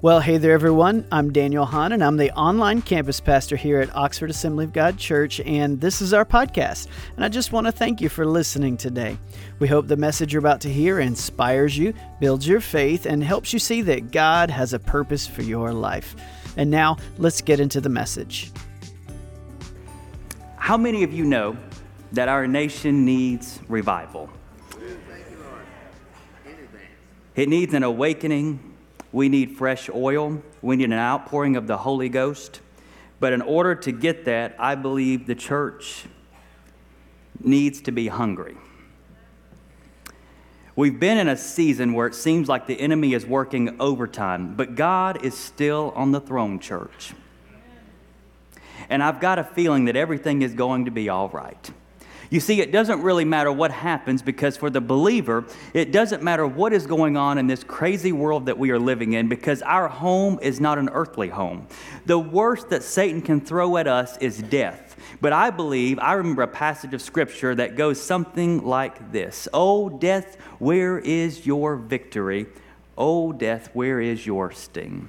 Well, hey there, everyone. I'm Daniel Hahn, and I'm the online campus pastor here at Oxford Assembly of God Church, and this is our podcast. And I just want to thank you for listening today. We hope the message you're about to hear inspires you, builds your faith, and helps you see that God has a purpose for your life. And now, let's get into the message. How many of you know that our nation needs revival? It needs an awakening we need fresh oil. We need an outpouring of the Holy Ghost. But in order to get that, I believe the church needs to be hungry. We've been in a season where it seems like the enemy is working overtime, but God is still on the throne, church. And I've got a feeling that everything is going to be all right. You see, it doesn't really matter what happens because for the believer, it doesn't matter what is going on in this crazy world that we are living in because our home is not an earthly home. The worst that Satan can throw at us is death. But I believe, I remember a passage of scripture that goes something like this Oh, death, where is your victory? Oh, death, where is your sting?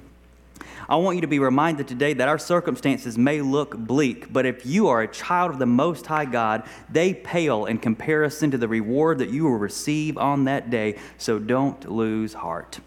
I want you to be reminded today that our circumstances may look bleak, but if you are a child of the Most High God, they pale in comparison to the reward that you will receive on that day. So don't lose heart.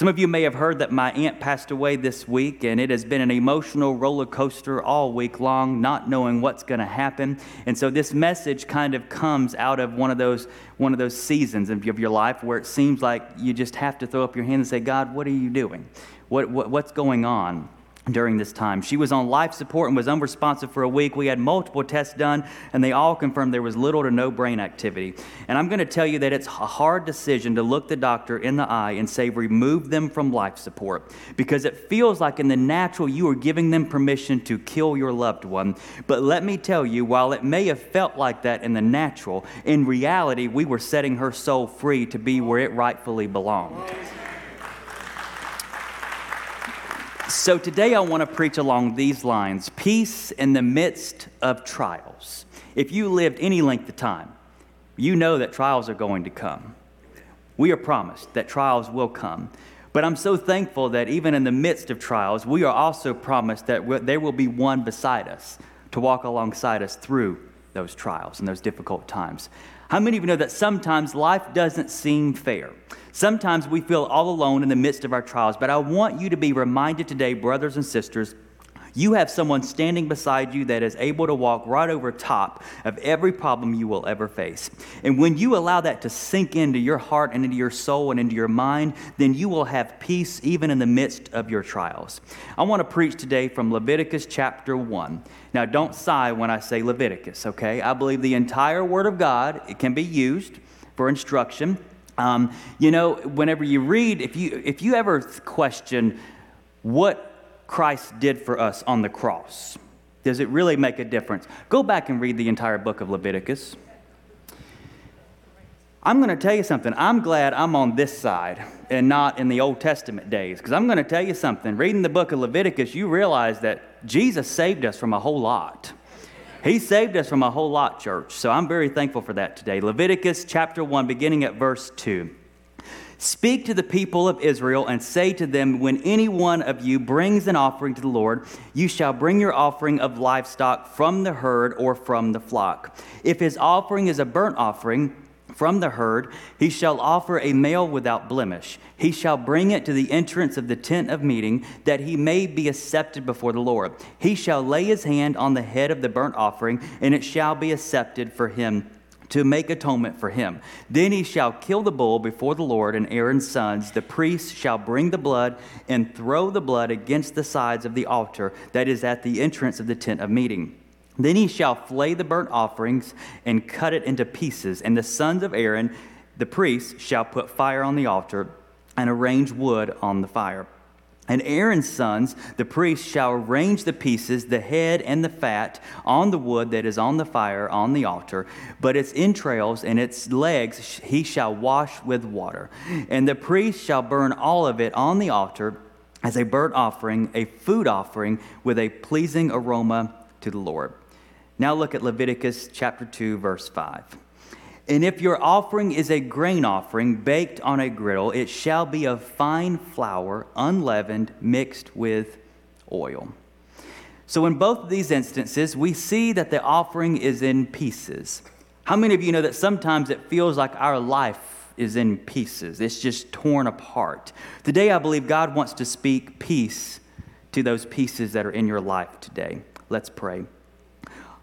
Some of you may have heard that my aunt passed away this week, and it has been an emotional roller coaster all week long, not knowing what's going to happen. And so this message kind of comes out of one of those one of those seasons of your life where it seems like you just have to throw up your hand and say, "God, what are you doing? What, what, what's going on during this time. She was on life support and was unresponsive for a week. We had multiple tests done, and they all confirmed there was little to no brain activity. And I'm going to tell you that it's a hard decision to look the doctor in the eye and say, remove them from life support, because it feels like in the natural you are giving them permission to kill your loved one. But let me tell you, while it may have felt like that in the natural, in reality, we were setting her soul free to be where it rightfully belonged. So today I want to preach along these lines peace in the midst of trials. If you lived any length of time, you know that trials are going to come. We are promised that trials will come. But I'm so thankful that even in the midst of trials, we are also promised that there will be one beside us to walk alongside us through those trials and those difficult times. How many of you know that sometimes life doesn't seem fair? Sometimes we feel all alone in the midst of our trials, but I want you to be reminded today, brothers and sisters, you have someone standing beside you that is able to walk right over top of every problem you will ever face. And when you allow that to sink into your heart and into your soul and into your mind, then you will have peace even in the midst of your trials. I want to preach today from Leviticus chapter 1. Now, don't sigh when I say Leviticus, okay? I believe the entire Word of God it can be used for instruction. Um, you know, whenever you read, if you if you ever question what Christ did for us on the cross, does it really make a difference? Go back and read the entire book of Leviticus. I'm going to tell you something. I'm glad I'm on this side and not in the Old Testament days. Because I'm going to tell you something. Reading the book of Leviticus, you realize that Jesus saved us from a whole lot. He saved us from a whole lot, church. So I'm very thankful for that today. Leviticus chapter 1, beginning at verse 2. Speak to the people of Israel and say to them, When any one of you brings an offering to the Lord, you shall bring your offering of livestock from the herd or from the flock. If his offering is a burnt offering, from the herd, he shall offer a male without blemish. He shall bring it to the entrance of the tent of meeting, that he may be accepted before the Lord. He shall lay his hand on the head of the burnt offering, and it shall be accepted for him to make atonement for him. Then he shall kill the bull before the Lord and Aaron's sons. The priests shall bring the blood and throw the blood against the sides of the altar that is at the entrance of the tent of meeting. Then he shall flay the burnt offerings and cut it into pieces. And the sons of Aaron, the priests, shall put fire on the altar and arrange wood on the fire. And Aaron's sons, the priests, shall arrange the pieces, the head and the fat, on the wood that is on the fire on the altar. But its entrails and its legs he shall wash with water. And the priest shall burn all of it on the altar as a burnt offering, a food offering with a pleasing aroma to the Lord. Now look at Leviticus chapter 2, verse 5. And if your offering is a grain offering baked on a griddle, it shall be of fine flour, unleavened, mixed with oil. So, in both of these instances, we see that the offering is in pieces. How many of you know that sometimes it feels like our life is in pieces? It's just torn apart. Today, I believe God wants to speak peace to those pieces that are in your life today. Let's pray.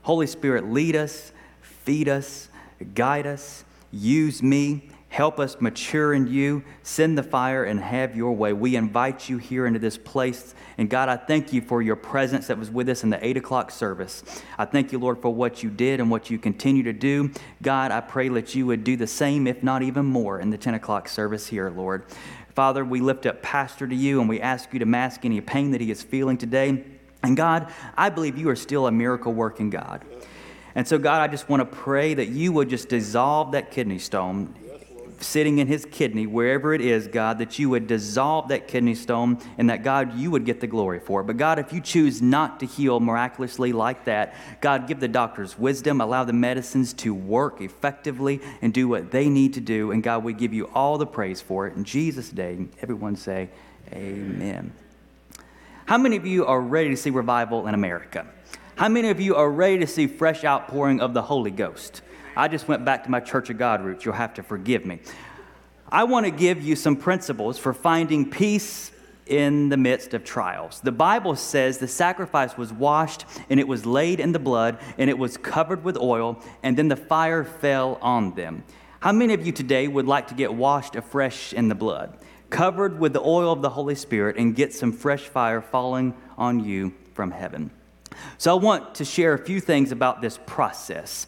Holy Spirit, lead us, feed us guide us, use me, help us mature in you, send the fire and have your way. We invite you here into this place. And God, I thank you for your presence that was with us in the 8 o'clock service. I thank you, Lord, for what you did and what you continue to do. God, I pray that you would do the same, if not even more, in the 10 o'clock service here, Lord. Father, we lift up Pastor to you and we ask you to mask any pain that he is feeling today. And God, I believe you are still a miracle working God. And so, God, I just want to pray that you would just dissolve that kidney stone sitting in his kidney, wherever it is, God, that you would dissolve that kidney stone and that, God, you would get the glory for it. But, God, if you choose not to heal miraculously like that, God, give the doctors wisdom, allow the medicines to work effectively and do what they need to do. And, God, we give you all the praise for it. In Jesus' name, everyone say, Amen. How many of you are ready to see revival in America? How many of you are ready to see fresh outpouring of the Holy Ghost? I just went back to my Church of God roots. You'll have to forgive me. I want to give you some principles for finding peace in the midst of trials. The Bible says the sacrifice was washed and it was laid in the blood and it was covered with oil and then the fire fell on them. How many of you today would like to get washed afresh in the blood, covered with the oil of the Holy Spirit, and get some fresh fire falling on you from heaven? So, I want to share a few things about this process.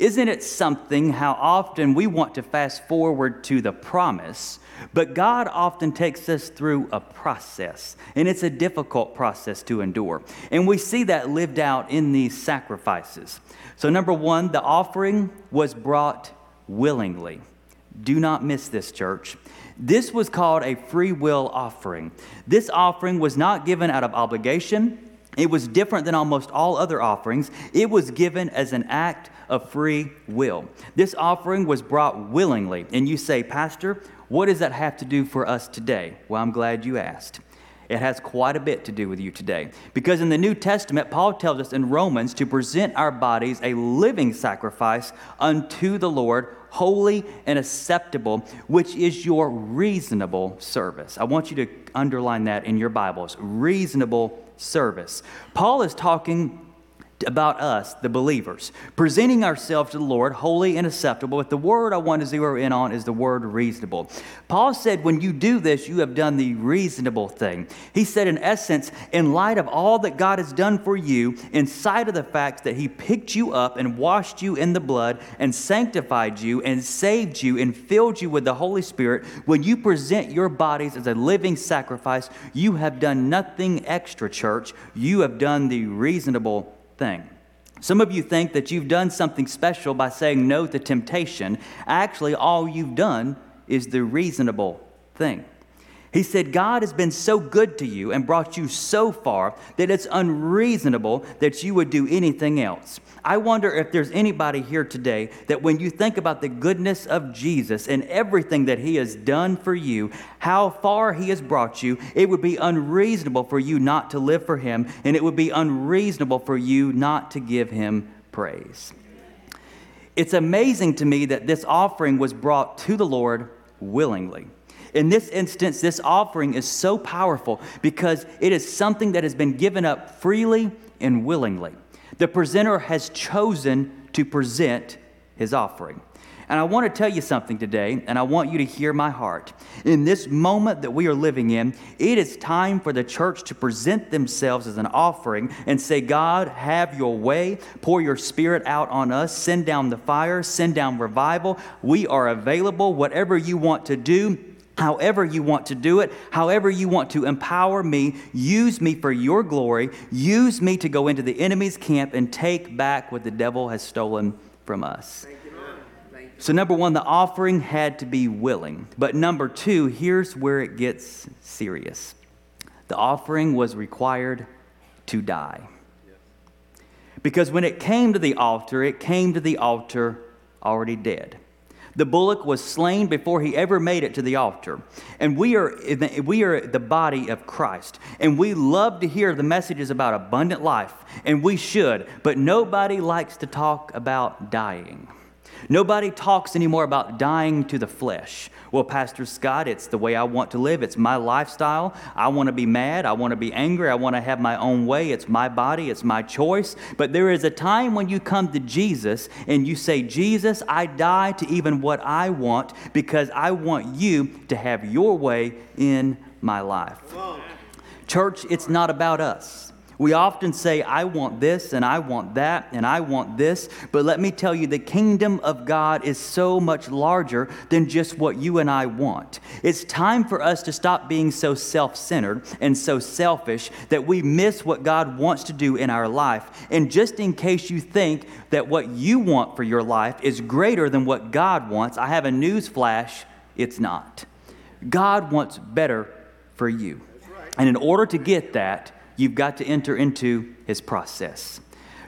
Isn't it something how often we want to fast forward to the promise, but God often takes us through a process, and it's a difficult process to endure. And we see that lived out in these sacrifices. So, number one, the offering was brought willingly. Do not miss this, church. This was called a free will offering. This offering was not given out of obligation it was different than almost all other offerings. It was given as an act of free will. This offering was brought willingly. And you say, Pastor, what does that have to do for us today? Well, I'm glad you asked. It has quite a bit to do with you today. Because in the New Testament, Paul tells us in Romans to present our bodies a living sacrifice unto the Lord, holy and acceptable, which is your reasonable service. I want you to underline that in your Bibles reasonable service. Paul is talking about us, the believers, presenting ourselves to the Lord holy and acceptable. But the word I want to zero in on is the word reasonable. Paul said, when you do this, you have done the reasonable thing. He said, in essence, in light of all that God has done for you, in sight of the fact that He picked you up and washed you in the blood and sanctified you and saved you and filled you with the Holy Spirit, when you present your bodies as a living sacrifice, you have done nothing extra, church. You have done the reasonable thing. Some of you think that you've done something special by saying no to temptation. Actually, all you've done is the reasonable thing. He said, God has been so good to you and brought you so far that it's unreasonable that you would do anything else. I wonder if there's anybody here today that when you think about the goodness of Jesus and everything that he has done for you, how far he has brought you, it would be unreasonable for you not to live for him, and it would be unreasonable for you not to give him praise. It's amazing to me that this offering was brought to the Lord willingly. In this instance, this offering is so powerful because it is something that has been given up freely and willingly. The presenter has chosen to present his offering. And I want to tell you something today, and I want you to hear my heart. In this moment that we are living in, it is time for the church to present themselves as an offering and say, God, have your way. Pour your spirit out on us. Send down the fire. Send down revival. We are available. Whatever you want to do, however you want to do it, however you want to empower me, use me for your glory, use me to go into the enemy's camp and take back what the devil has stolen from us. So, number one, the offering had to be willing. But number two, here's where it gets serious the offering was required to die. Because when it came to the altar, it came to the altar already dead. The bullock was slain before he ever made it to the altar. And we are, we are the body of Christ. And we love to hear the messages about abundant life, and we should, but nobody likes to talk about dying. Nobody talks anymore about dying to the flesh. Well, Pastor Scott, it's the way I want to live. It's my lifestyle. I want to be mad. I want to be angry. I want to have my own way. It's my body. It's my choice. But there is a time when you come to Jesus and you say, Jesus, I die to even what I want because I want you to have your way in my life. Church, it's not about us. We often say, I want this and I want that and I want this. But let me tell you, the kingdom of God is so much larger than just what you and I want. It's time for us to stop being so self centered and so selfish that we miss what God wants to do in our life. And just in case you think that what you want for your life is greater than what God wants, I have a news flash it's not. God wants better for you. And in order to get that, You've got to enter into his process.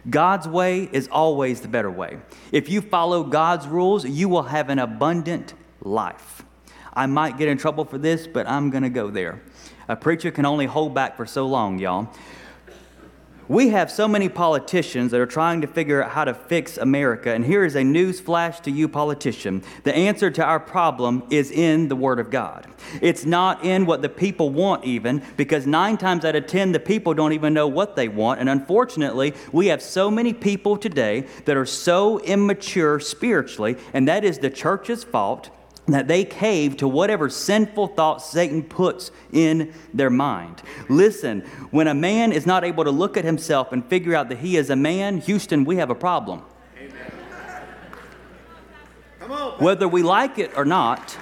God's way is always the better way. If you follow God's rules, you will have an abundant life. I might get in trouble for this, but I'm going to go there. A preacher can only hold back for so long, y'all. We have so many politicians that are trying to figure out how to fix America, and here is a news flash to you, politician. The answer to our problem is in the Word of God. It's not in what the people want, even, because nine times out of ten, the people don't even know what they want. And unfortunately, we have so many people today that are so immature spiritually, and that is the church's fault that they cave to whatever sinful thoughts Satan puts in their mind. Listen, when a man is not able to look at himself and figure out that he is a man, Houston, we have a problem. Whether we like it or not,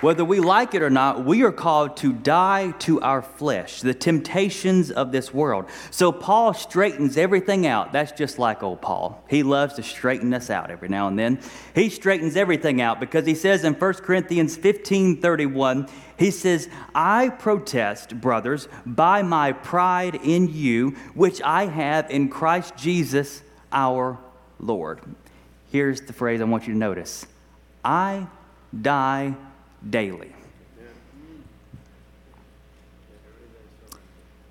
Whether we like it or not, we are called to die to our flesh, the temptations of this world. So Paul straightens everything out. That's just like old Paul. He loves to straighten us out every now and then. He straightens everything out because he says in 1 Corinthians 15 31, he says, I protest, brothers, by my pride in you, which I have in Christ Jesus our Lord. Here's the phrase I want you to notice I die daily.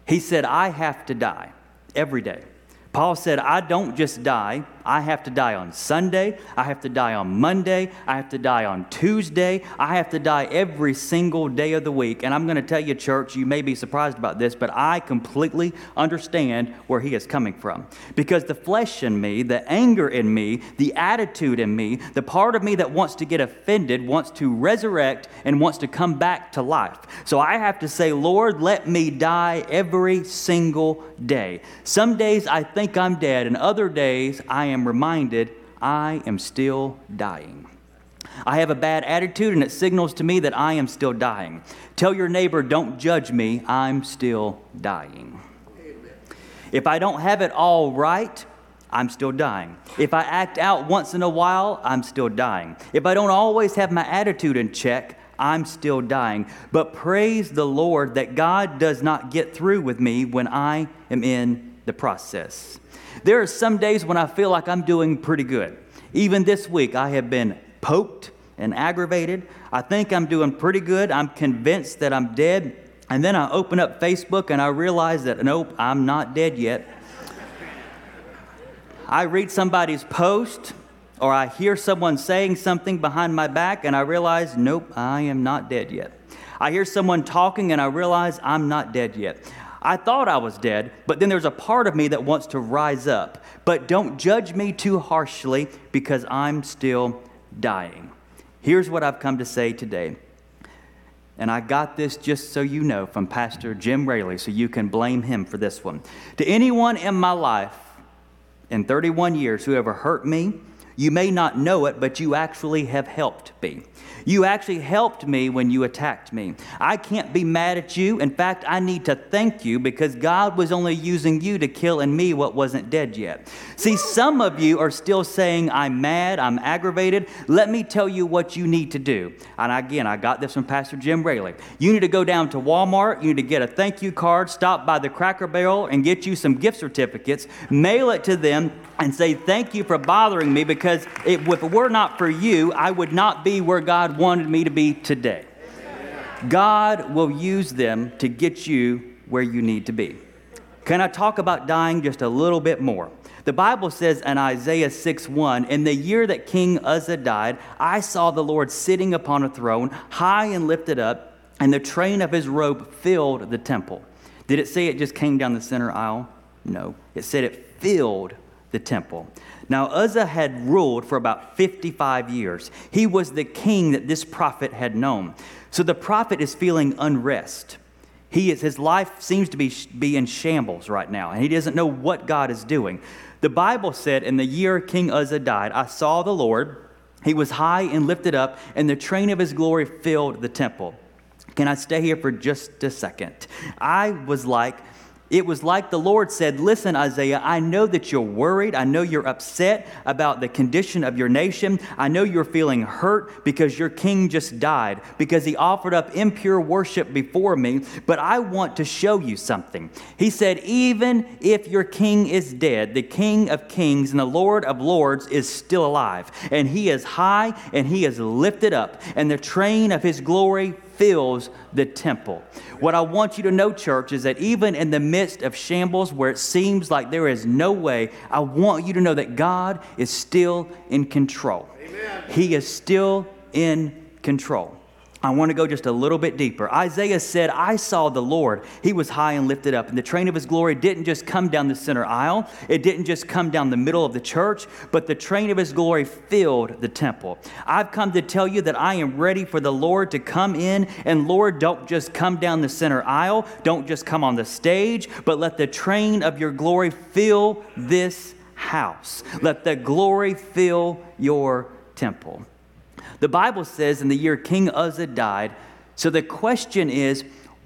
He said, I have to die every day. Paul said, I don't just die, I have to die on Sunday. I have to die on Monday. I have to die on Tuesday. I have to die every single day of the week. And I'm going to tell you, church, you may be surprised about this, but I completely understand where he is coming from. Because the flesh in me, the anger in me, the attitude in me, the part of me that wants to get offended, wants to resurrect, and wants to come back to life. So I have to say, Lord, let me die every single day. Some days I think I'm dead, and other days I am am reminded I am still dying. I have a bad attitude and it signals to me that I am still dying. Tell your neighbor, don't judge me, I'm still dying. If I don't have it all right, I'm still dying. If I act out once in a while, I'm still dying. If I don't always have my attitude in check, I'm still dying. But praise the Lord that God does not get through with me when I am in the process. There are some days when I feel like I'm doing pretty good. Even this week, I have been poked and aggravated. I think I'm doing pretty good. I'm convinced that I'm dead. And then I open up Facebook and I realize that, nope, I'm not dead yet. I read somebody's post or I hear someone saying something behind my back and I realize, nope, I am not dead yet. I hear someone talking and I realize I'm not dead yet. I thought I was dead, but then there's a part of me that wants to rise up. But don't judge me too harshly because I'm still dying. Here's what I've come to say today. And I got this just so you know from Pastor Jim Raley, so you can blame him for this one. To anyone in my life in 31 years who ever hurt me, You may not know it, but you actually have helped me. You actually helped me when you attacked me. I can't be mad at you. In fact, I need to thank you because God was only using you to kill in me what wasn't dead yet. See, some of you are still saying, I'm mad, I'm aggravated. Let me tell you what you need to do. And again, I got this from Pastor Jim Raley. You need to go down to Walmart, you need to get a thank you card, stop by the Cracker Barrel, and get you some gift certificates, mail it to them, and say, Thank you for bothering me because if it were not for you, I would not be where God wanted me to be today. God will use them to get you where you need to be. Can I talk about dying just a little bit more? The Bible says in Isaiah 6 1, In the year that King Uzziah died, I saw the Lord sitting upon a throne, high and lifted up, and the train of his robe filled the temple. Did it say it just came down the center aisle? No. It said it filled the temple. Now, Uzziah had ruled for about 55 years. He was the king that this prophet had known. So the prophet is feeling unrest. He is, his life seems to be, be in shambles right now, and he doesn't know what God is doing. The Bible said, In the year King Uzziah died, I saw the Lord. He was high and lifted up, and the train of his glory filled the temple. Can I stay here for just a second? I was like, it was like the Lord said, Listen, Isaiah, I know that you're worried. I know you're upset about the condition of your nation. I know you're feeling hurt because your king just died, because he offered up impure worship before me. But I want to show you something. He said, Even if your king is dead, the king of kings and the Lord of lords is still alive. And he is high and he is lifted up, and the train of his glory fills the temple. What I want you to know, church, is that even in the midst of shambles where it seems like there is no way, I want you to know that God is still in control. Amen. He is still in control. I want to go just a little bit deeper. Isaiah said, I saw the Lord. He was high and lifted up, and the train of his glory didn't just come down the center aisle, it didn't just come down the middle of the church, but the train of his glory filled the temple. I've come to tell you that I am ready for the Lord to come in, and Lord, don't just come down the center aisle, don't just come on the stage, but let the train of your glory fill this house. Let the glory fill your temple. The Bible says in the year King Uzziah died, so the question is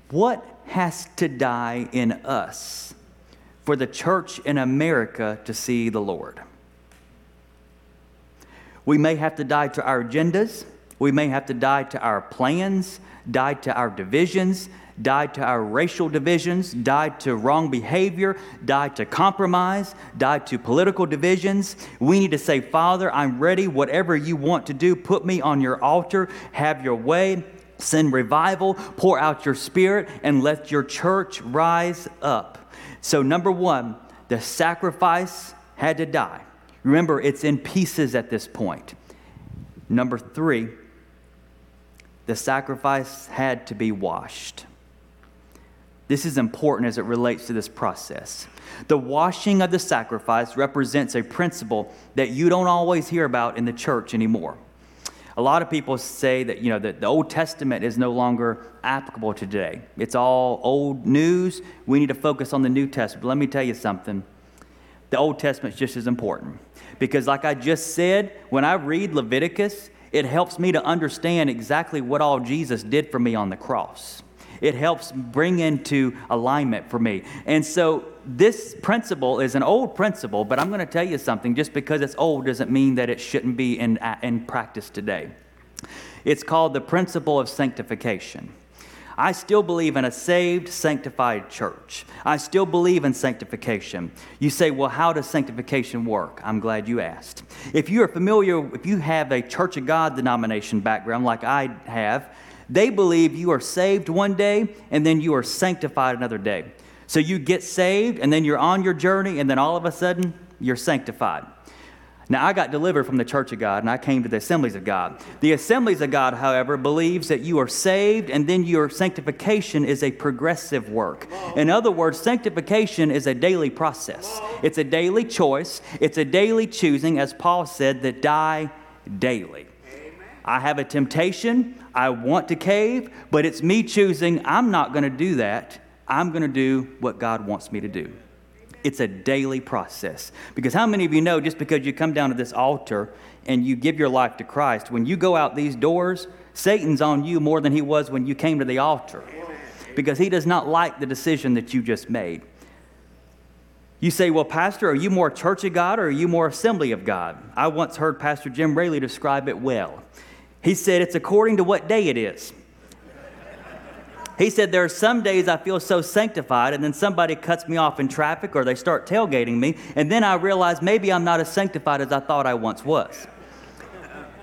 what has to die in us for the church in America to see the Lord? We may have to die to our agendas. We may have to die to our plans, die to our divisions, died to our racial divisions, died to wrong behavior, died to compromise, died to political divisions. We need to say, Father, I'm ready. Whatever you want to do, put me on your altar, have your way. Send revival, pour out your spirit, and let your church rise up. So, number one, the sacrifice had to die. Remember, it's in pieces at this point. Number three, the sacrifice had to be washed. This is important as it relates to this process. The washing of the sacrifice represents a principle that you don't always hear about in the church anymore. A lot of people say that, you know, that the Old Testament is no longer applicable today. It's all old news. We need to focus on the New Testament. But let me tell you something. The Old Testament is just as important. Because, like I just said, when I read Leviticus, it helps me to understand exactly what all Jesus did for me on the cross it helps bring into alignment for me. And so this principle is an old principle, but I'm going to tell you something. Just because it's old doesn't mean that it shouldn't be in, uh, in practice today. It's called the principle of sanctification. I still believe in a saved, sanctified church. I still believe in sanctification. You say, well, how does sanctification work? I'm glad you asked. If you are familiar, if you have a Church of God denomination background like I have, they believe you are saved one day and then you are sanctified another day. So you get saved and then you're on your journey and then all of a sudden you're sanctified. Now, I got delivered from the Church of God and I came to the Assemblies of God. The Assemblies of God, however, believes that you are saved and then your sanctification is a progressive work. In other words, sanctification is a daily process, it's a daily choice, it's a daily choosing, as Paul said, that die daily. I have a temptation, I want to cave, but it's me choosing, I'm not going to do that. I'm going to do what God wants me to do. It's a daily process. Because how many of you know just because you come down to this altar and you give your life to Christ, when you go out these doors, Satan's on you more than he was when you came to the altar. Because he does not like the decision that you just made. You say, Well, Pastor, are you more Church of God or are you more Assembly of God? I once heard Pastor Jim Raley describe it well. He said, It's according to what day it is. He said, There are some days I feel so sanctified, and then somebody cuts me off in traffic or they start tailgating me, and then I realize maybe I'm not as sanctified as I thought I once was.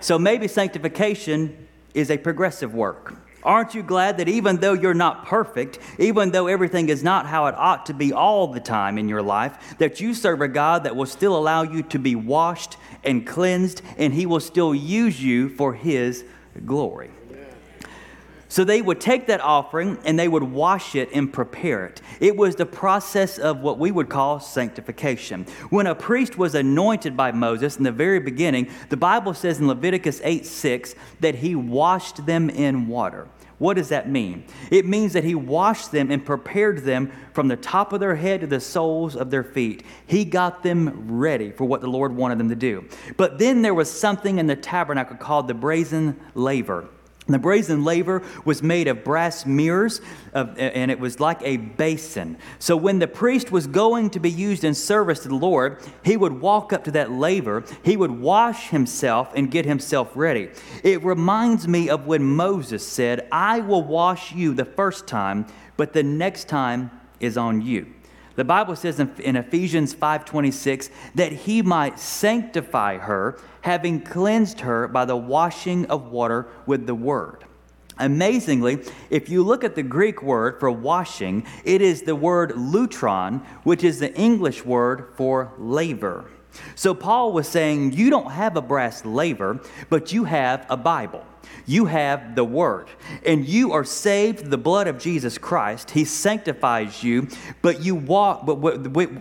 So maybe sanctification is a progressive work. Aren't you glad that even though you're not perfect, even though everything is not how it ought to be all the time in your life, that you serve a God that will still allow you to be washed and cleansed, and He will still use you for His glory? So they would take that offering and they would wash it and prepare it. It was the process of what we would call sanctification. When a priest was anointed by Moses in the very beginning, the Bible says in Leviticus 8 6 that he washed them in water. What does that mean? It means that he washed them and prepared them from the top of their head to the soles of their feet. He got them ready for what the Lord wanted them to do. But then there was something in the tabernacle called the brazen laver. The brazen laver was made of brass mirrors, and it was like a basin. So when the priest was going to be used in service to the Lord, he would walk up to that laver, he would wash himself and get himself ready. It reminds me of when Moses said, I will wash you the first time, but the next time is on you. The Bible says in, in Ephesians 5:26 that he might sanctify her, having cleansed her by the washing of water with the word. Amazingly, if you look at the Greek word for washing, it is the word loutron, which is the English word for laver. So Paul was saying, You don't have a brass laver, but you have a Bible you have the Word. And you are saved the blood of Jesus Christ. He sanctifies you, but you walk, but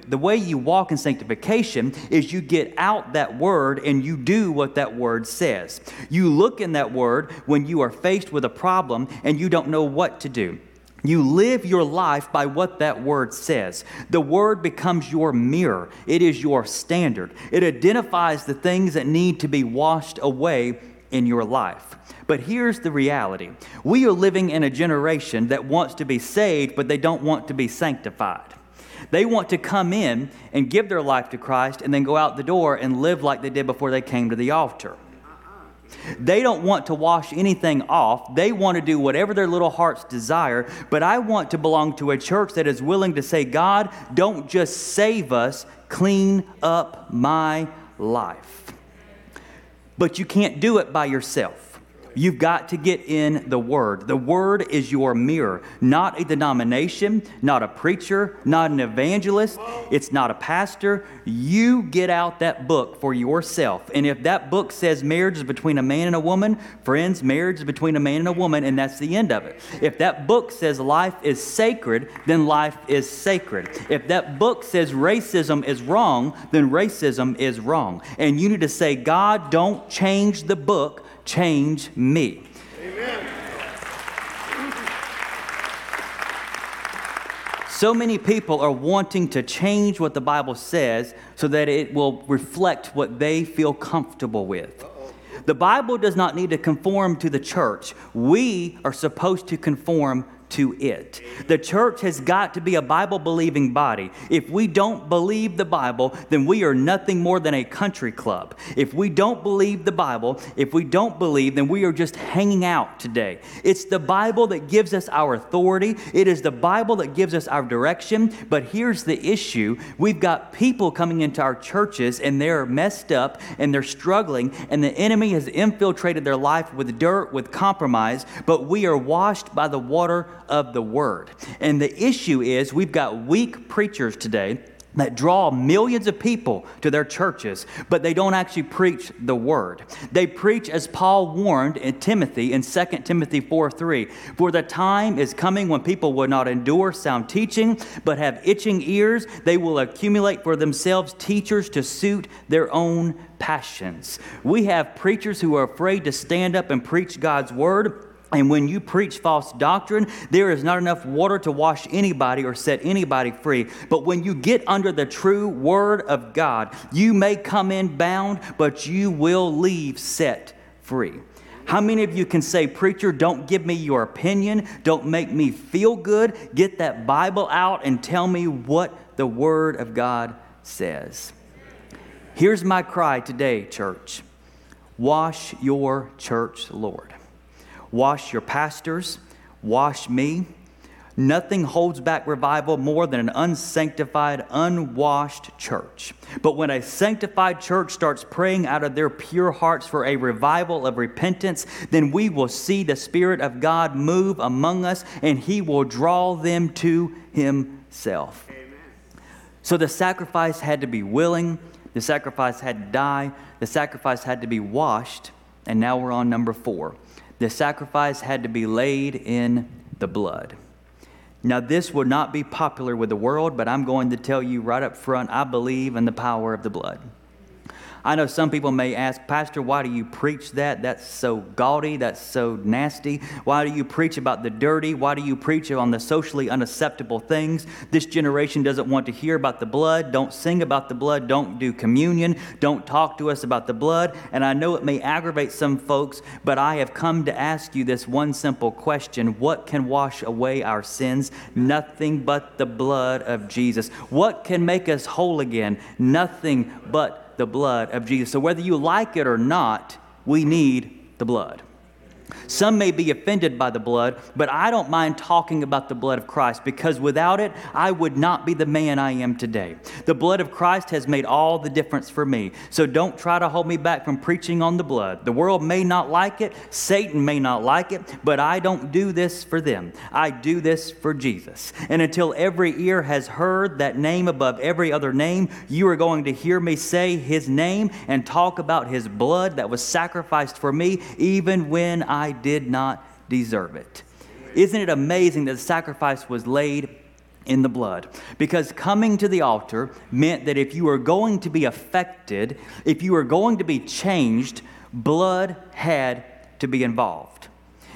the way you walk in sanctification is you get out that Word and you do what that Word says. You look in that Word when you are faced with a problem and you don't know what to do. You live your life by what that word says. The word becomes your mirror, it is your standard. It identifies the things that need to be washed away in your life. But here's the reality we are living in a generation that wants to be saved, but they don't want to be sanctified. They want to come in and give their life to Christ and then go out the door and live like they did before they came to the altar. They don't want to wash anything off. They want to do whatever their little hearts desire. But I want to belong to a church that is willing to say, God, don't just save us, clean up my life. But you can't do it by yourself. You've got to get in the Word. The Word is your mirror, not a denomination, not a preacher, not an evangelist. It's not a pastor. You get out that book for yourself. And if that book says marriage is between a man and a woman, friends, marriage is between a man and a woman, and that's the end of it. If that book says life is sacred, then life is sacred. If that book says racism is wrong, then racism is wrong. And you need to say, God, don't change the book change me. Amen. So many people are wanting to change what the Bible says so that it will reflect what they feel comfortable with. The Bible does not need to conform to the church. We are supposed to conform to it. The church has got to be a Bible believing body. If we don't believe the Bible, then we are nothing more than a country club. If we don't believe the Bible, if we don't believe, then we are just hanging out today. It's the Bible that gives us our authority, it is the Bible that gives us our direction. But here's the issue we've got people coming into our churches and they're messed up and they're struggling, and the enemy has infiltrated their life with dirt, with compromise, but we are washed by the water of the word. And the issue is we've got weak preachers today that draw millions of people to their churches, but they don't actually preach the word. They preach as Paul warned in Timothy in 2 Timothy 4 3. For the time is coming when people will not endure sound teaching, but have itching ears. They will accumulate for themselves teachers to suit their own passions. We have preachers who are afraid to stand up and preach God's word And when you preach false doctrine, there is not enough water to wash anybody or set anybody free. But when you get under the true word of God, you may come in bound, but you will leave set free. How many of you can say, Preacher, don't give me your opinion, don't make me feel good, get that Bible out and tell me what the Word of God says? Here's my cry today, church wash your church, Lord. Wash your pastors, wash me. Nothing holds back revival more than an unsanctified, unwashed church. But when a sanctified church starts praying out of their pure hearts for a revival of repentance, then we will see the Spirit of God move among us and He will draw them to Himself. Amen. So the sacrifice had to be willing, the sacrifice had to die, the sacrifice had to be washed, and now we're on number four. The sacrifice had to be laid in the blood. Now, this would not be popular with the world, but I'm going to tell you right up front I believe in the power of the blood. I know some people may ask, Pastor, why do you preach that? That's so gaudy. That's so nasty. Why do you preach about the dirty? Why do you preach on the socially unacceptable things? This generation doesn't want to hear about the blood. Don't sing about the blood. Don't do communion. Don't talk to us about the blood. And I know it may aggravate some folks, but I have come to ask you this one simple question What can wash away our sins? Nothing but the blood of Jesus. What can make us whole again? Nothing but the blood of Jesus. So whether you like it or not, we need the blood. Some may be offended by the blood, but I don't mind talking about the blood of Christ because without it, I would not be the man I am today. The blood of Christ has made all the difference for me. So don't try to hold me back from preaching on the blood. The world may not like it, Satan may not like it, but I don't do this for them. I do this for Jesus. And until every ear has heard that name above every other name, you are going to hear me say his name and talk about his blood that was sacrificed for me, even when I I did not deserve it. Isn't it amazing that the sacrifice was laid in the blood? Because coming to the altar meant that if you were going to be affected, if you were going to be changed, blood had to be involved.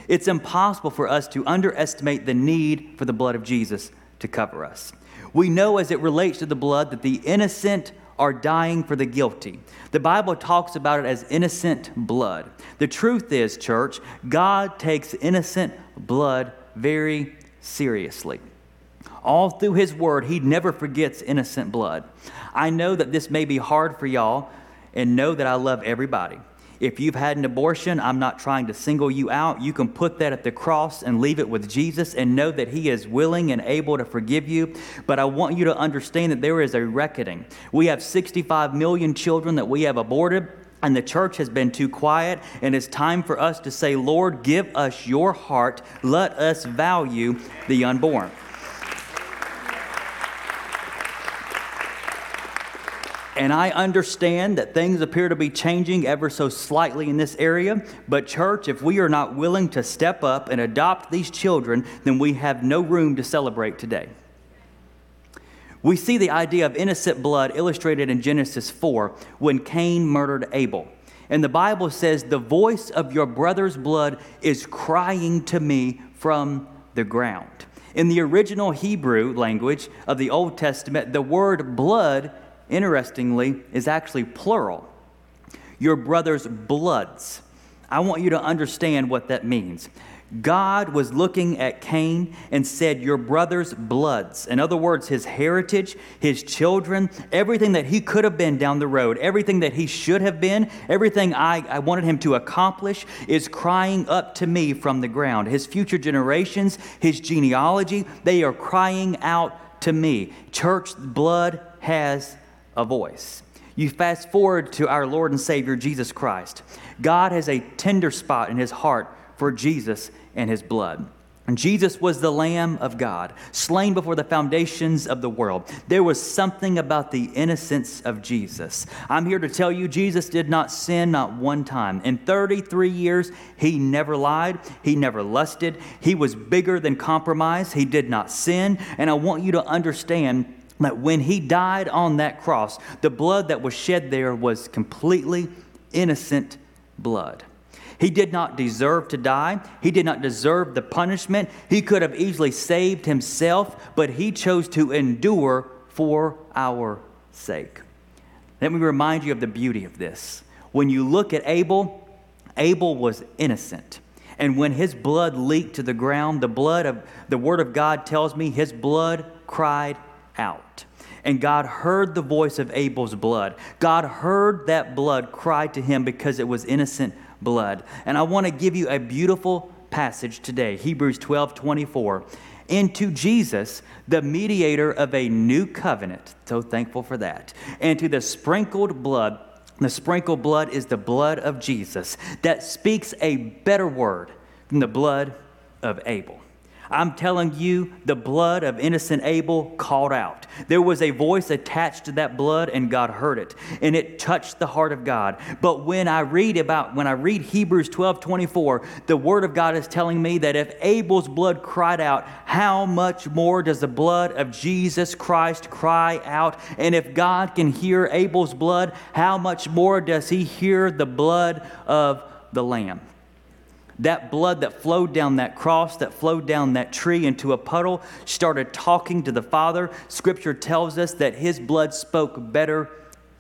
It's impossible for us to underestimate the need for the blood of Jesus to cover us. We know as it relates to the blood that the innocent are dying for the guilty. The Bible talks about it as innocent blood. The truth is, church, God takes innocent blood very seriously. All through His Word, He never forgets innocent blood. I know that this may be hard for y'all, and know that I love everybody. If you've had an abortion, I'm not trying to single you out. You can put that at the cross and leave it with Jesus and know that He is willing and able to forgive you. But I want you to understand that there is a reckoning. We have 65 million children that we have aborted and the church has been too quiet, and it's time for us to say, Lord, give us your heart. Let us value the unborn. And I understand that things appear to be changing ever so slightly in this area. But, church, if we are not willing to step up and adopt these children, then we have no room to celebrate today. We see the idea of innocent blood illustrated in Genesis 4 when Cain murdered Abel. And the Bible says, The voice of your brother's blood is crying to me from the ground. In the original Hebrew language of the Old Testament, the word blood interestingly, is actually plural. Your brother's bloods. I want you to understand what that means. God was looking at Cain and said, Your brother's bloods. In other words, his heritage, his children, everything that he could have been down the road, everything that he should have been, everything I, I wanted him to accomplish is crying up to me from the ground. His future generations, his genealogy, they are crying out to me. Church blood has a voice. You fast forward to our Lord and Savior Jesus Christ. God has a tender spot in his heart for Jesus and his blood. Jesus was the Lamb of God, slain before the foundations of the world. There was something about the innocence of Jesus. I'm here to tell you, Jesus did not sin not one time. In 33 years, he never lied, he never lusted, he was bigger than compromise, he did not sin. And I want you to understand that when he died on that cross, the blood that was shed there was completely innocent blood. He did not deserve to die. He did not deserve the punishment. He could have easily saved himself, but he chose to endure for our sake. Let me remind you of the beauty of this. When you look at Abel, Abel was innocent. And when his blood leaked to the ground, the blood of the word of God tells me his blood cried out. And God heard the voice of Abel's blood. God heard that blood cry to him because it was innocent blood. And I want to give you a beautiful passage today Hebrews 12 24. Into Jesus, the mediator of a new covenant. So thankful for that. And to the sprinkled blood. The sprinkled blood is the blood of Jesus that speaks a better word than the blood of Abel. I'm telling you, the blood of innocent Abel called out. There was a voice attached to that blood, and God heard it, and it touched the heart of God. But when I read about, when I read Hebrews 12 24, the word of God is telling me that if Abel's blood cried out, how much more does the blood of Jesus Christ cry out? And if God can hear Abel's blood, how much more does he hear the blood of the Lamb? That blood that flowed down that cross, that flowed down that tree into a puddle, started talking to the Father. Scripture tells us that his blood spoke better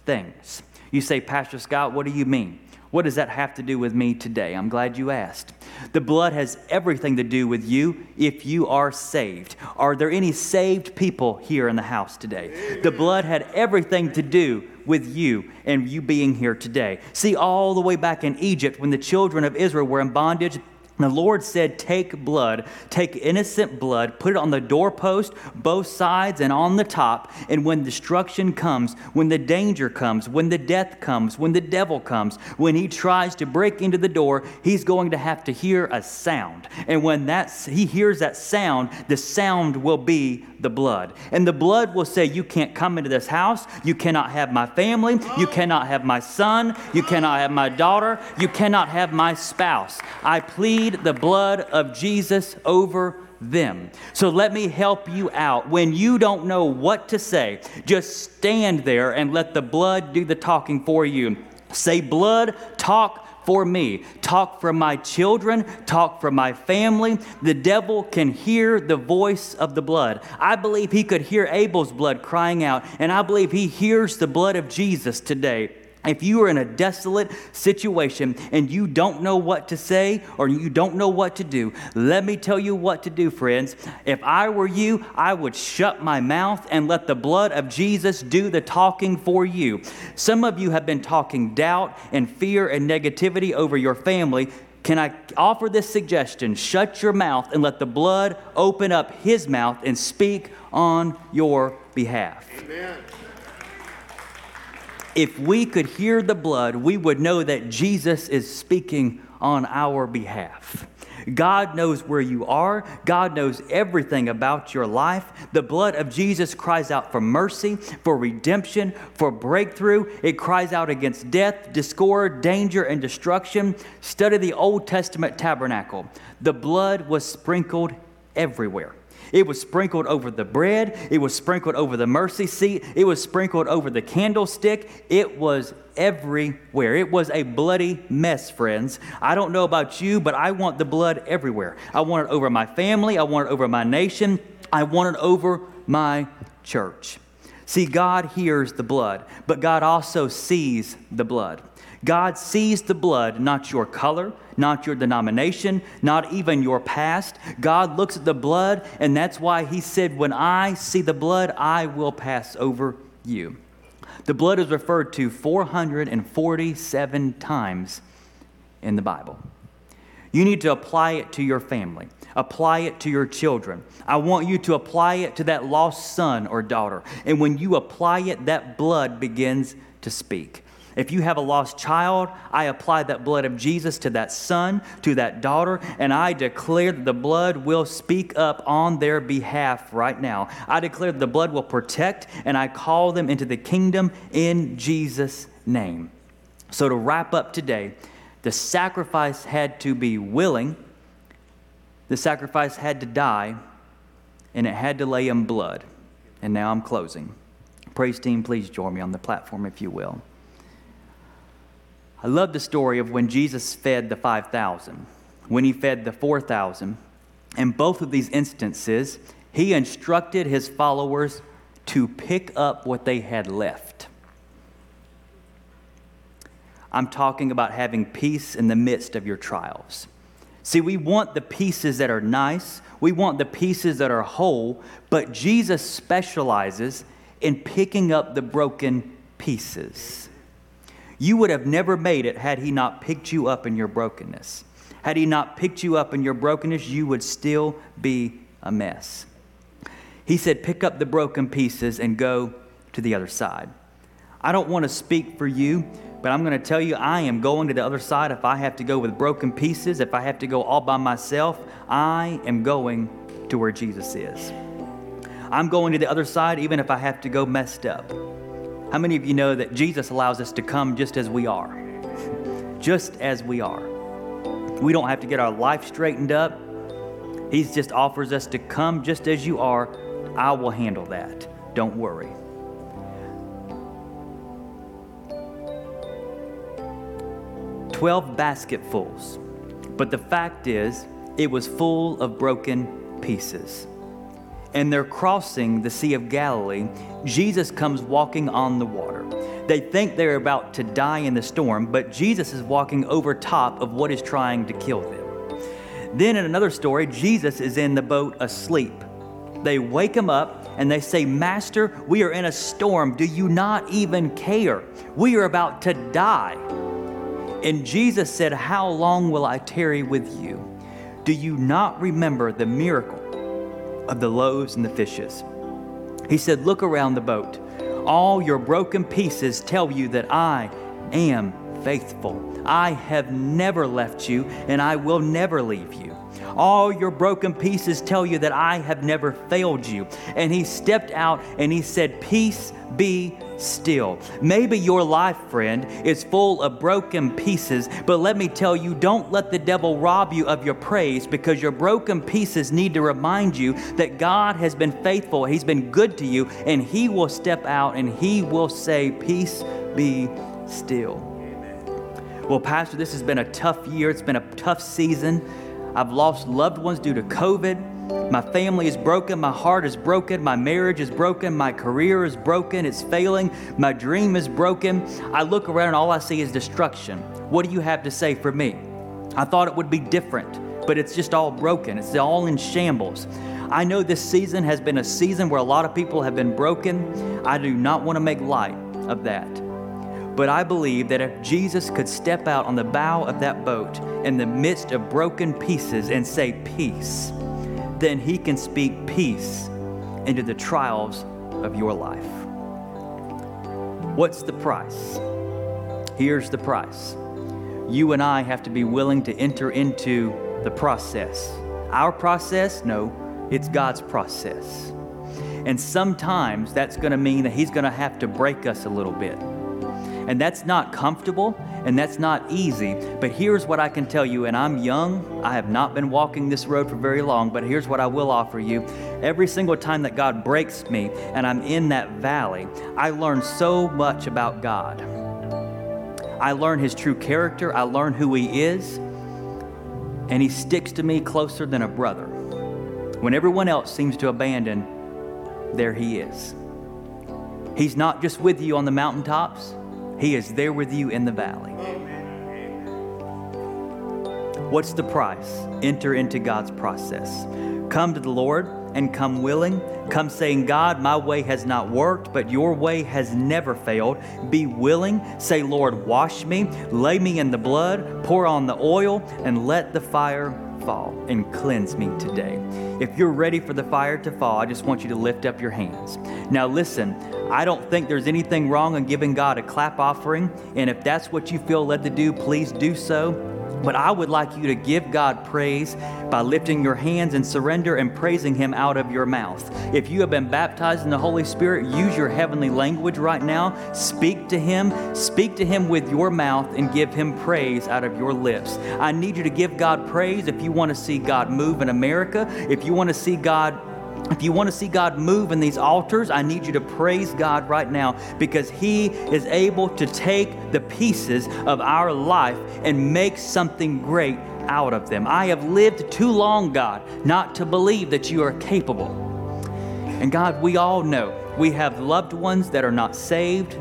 things. You say, Pastor Scott, what do you mean? What does that have to do with me today? I'm glad you asked. The blood has everything to do with you if you are saved. Are there any saved people here in the house today? The blood had everything to do with you and you being here today. See, all the way back in Egypt, when the children of Israel were in bondage, the Lord said, Take blood, take innocent blood, put it on the doorpost, both sides, and on the top. And when destruction comes, when the danger comes, when the death comes, when the devil comes, when he tries to break into the door, he's going to have to hear a sound. And when that's, he hears that sound, the sound will be the blood. And the blood will say, You can't come into this house. You cannot have my family. You cannot have my son. You cannot have my daughter. You cannot have my spouse. I plead the blood of Jesus over them. So let me help you out. When you don't know what to say, just stand there and let the blood do the talking for you. Say, Blood, talk for me. Talk for my children. Talk for my family. The devil can hear the voice of the blood. I believe he could hear Abel's blood crying out, and I believe he hears the blood of Jesus today. If you are in a desolate situation and you don't know what to say or you don't know what to do, let me tell you what to do, friends. If I were you, I would shut my mouth and let the blood of Jesus do the talking for you. Some of you have been talking doubt and fear and negativity over your family. Can I offer this suggestion? Shut your mouth and let the blood open up his mouth and speak on your behalf. Amen. If we could hear the blood, we would know that Jesus is speaking on our behalf. God knows where you are. God knows everything about your life. The blood of Jesus cries out for mercy, for redemption, for breakthrough. It cries out against death, discord, danger, and destruction. Study the Old Testament tabernacle. The blood was sprinkled everywhere. It was sprinkled over the bread, it was sprinkled over the mercy seat, it was sprinkled over the candlestick. It was everywhere. It was a bloody mess, friends. I don't know about you, but I want the blood everywhere. I want it over my family, I want it over my nation, I want it over my church. See, God hears the blood, but God also sees the blood. God sees the blood, not your color, not your denomination, not even your past. God looks at the blood, and that's why He said, When I see the blood, I will pass over you. The blood is referred to 447 times in the Bible. You need to apply it to your family, apply it to your children. I want you to apply it to that lost son or daughter. And when you apply it, that blood begins to speak. If you have a lost child, I apply that blood of Jesus to that son, to that daughter, and I declare that the blood will speak up on their behalf right now. I declare that the blood will protect, and I call them into the kingdom in Jesus' name. So, to wrap up today, the sacrifice had to be willing, the sacrifice had to die, and it had to lay in blood. And now I'm closing. Praise team, please join me on the platform if you will. I love the story of when Jesus fed the 5,000, when he fed the 4,000. In both of these instances, he instructed his followers to pick up what they had left. I'm talking about having peace in the midst of your trials. See, we want the pieces that are nice, we want the pieces that are whole, but Jesus specializes in picking up the broken pieces. You would have never made it had He not picked you up in your brokenness. Had He not picked you up in your brokenness, you would still be a mess. He said, Pick up the broken pieces and go to the other side. I don't want to speak for you, but I'm going to tell you, I am going to the other side if I have to go with broken pieces, if I have to go all by myself. I am going to where Jesus is. I'm going to the other side even if I have to go messed up. How many of you know that Jesus allows us to come just as we are? just as we are. We don't have to get our life straightened up. He just offers us to come just as you are. I will handle that. Don't worry. Twelve basketfuls. But the fact is, it was full of broken pieces. And they're crossing the Sea of Galilee. Jesus comes walking on the water. They think they're about to die in the storm, but Jesus is walking over top of what is trying to kill them. Then, in another story, Jesus is in the boat asleep. They wake him up and they say, Master, we are in a storm. Do you not even care? We are about to die. And Jesus said, How long will I tarry with you? Do you not remember the miracle of the loaves and the fishes? He said, Look around the boat. All your broken pieces tell you that I am faithful. I have never left you, and I will never leave you. All your broken pieces tell you that I have never failed you. And he stepped out and he said, Peace be still. Maybe your life, friend, is full of broken pieces, but let me tell you, don't let the devil rob you of your praise because your broken pieces need to remind you that God has been faithful, He's been good to you, and He will step out and He will say, Peace be still. Well, Pastor, this has been a tough year. It's been a tough season. I've lost loved ones due to COVID. My family is broken. My heart is broken. My marriage is broken. My career is broken. It's failing. My dream is broken. I look around and all I see is destruction. What do you have to say for me? I thought it would be different, but it's just all broken. It's all in shambles. I know this season has been a season where a lot of people have been broken. I do not want to make light of that. But I believe that if Jesus could step out on the bow of that boat in the midst of broken pieces and say, Peace, then He can speak peace into the trials of your life. What's the price? Here's the price. You and I have to be willing to enter into the process. Our process? No, it's God's process. And sometimes that's going to mean that He's going to have to break us a little bit. And that's not comfortable and that's not easy. But here's what I can tell you, and I'm young. I have not been walking this road for very long, but here's what I will offer you. Every single time that God breaks me and I'm in that valley, I learn so much about God. I learn His true character, I learn who He is, and He sticks to me closer than a brother. When everyone else seems to abandon, there He is. He's not just with you on the mountaintops. He is there with you in the valley. What's the price? Enter into God's process. Come to the Lord and come willing. Come saying, God, my way has not worked, but your way has never failed. Be willing. Say, Lord, wash me, lay me in the blood, pour on the oil, and let the fire fall and cleanse me today. If you're ready for the fire to fall, I just want you to lift up your hands. Now, listen, I don't think there's anything wrong in giving God a clap offering. And if that's what you feel led to do, please do so. But I would like you to give God praise by lifting your hands and surrender and praising Him out of your mouth. If you have been baptized in the Holy Spirit, use your heavenly language right now. Speak to Him. Speak to Him with your mouth and give Him praise out of your lips. I need you to give God praise if you want to see God move in America, if you want to see God If you want to see God move in these altars, I need you to praise God right now because He is able to take the pieces of our life and make something great out of them. I have lived too long, God, not to believe that you are capable. And God, we all know we have loved ones that are not saved.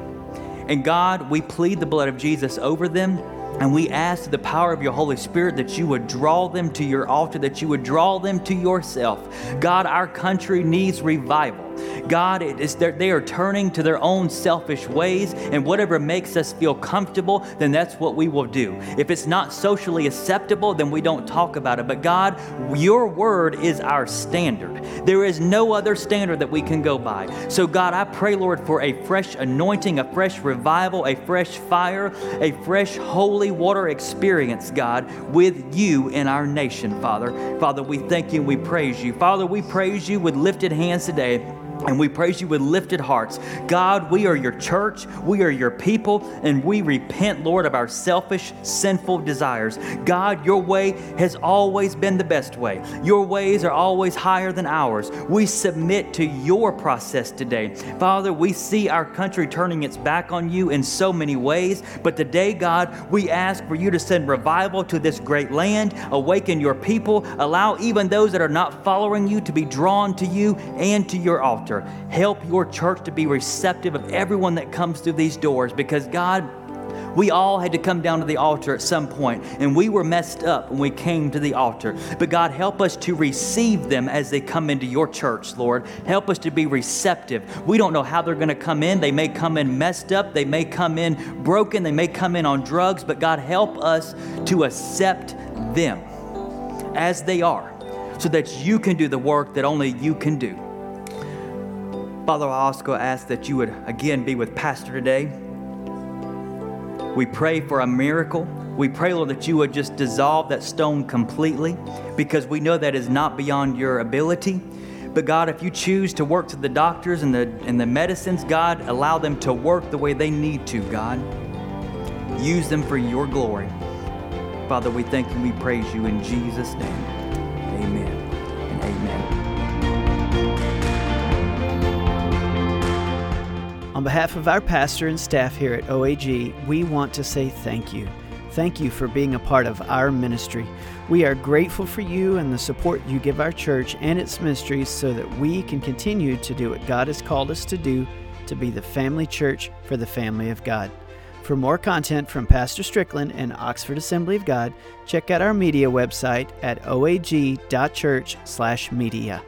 And God, we plead the blood of Jesus over them. And we ask the power of your Holy Spirit that you would draw them to your altar, that you would draw them to yourself. God, our country needs revival. God, it is they are turning to their own selfish ways, and whatever makes us feel comfortable, then that's what we will do. If it's not socially acceptable, then we don't talk about it. But God, your word is our standard. There is no other standard that we can go by. So, God, I pray, Lord, for a fresh anointing, a fresh revival, a fresh fire, a fresh holy water experience, God, with you in our nation, Father. Father, we thank you we praise you. Father, we praise you with lifted hands today. And we praise you with lifted hearts. God, we are your church, we are your people, and we repent, Lord, of our selfish, sinful desires. God, your way has always been the best way. Your ways are always higher than ours. We submit to your process today. Father, we see our country turning its back on you in so many ways, but today, God, we ask for you to send revival to this great land, awaken your people, allow even those that are not following you to be drawn to you and to your altar altar. Help your church to be receptive of everyone that comes through these doors because, God, we all had to come down to the altar at some point, and we were messed up when we came to the altar. But God, help us to receive them as they come into your church, Lord. Help us to be receptive. We don't know how they're going to come in. They may come in messed up, they may come in broken, they may come in on drugs, but God, help us to accept them as they are so that you can do the work that only you can do. Father, I also ask that you would again be with Pastor today. We pray for a miracle. We pray, Lord, that you would just dissolve that stone completely because we know that is not beyond your ability. But God, if you choose to work to the doctors and the, and the medicines, God, allow them to work the way they need to, God. Use them for your glory. Father, we thank you and we praise you in Jesus' name. Amen On behalf of our pastor and staff here at OAG, we want to say thank you. Thank you for being a part of our ministry. We are grateful for you and the support you give our church and its ministries so that we can continue to do what God has called us to do to be the family church for the family of God. For more content from Pastor Strickland and Oxford Assembly of God, check out our media website at oag.church/media.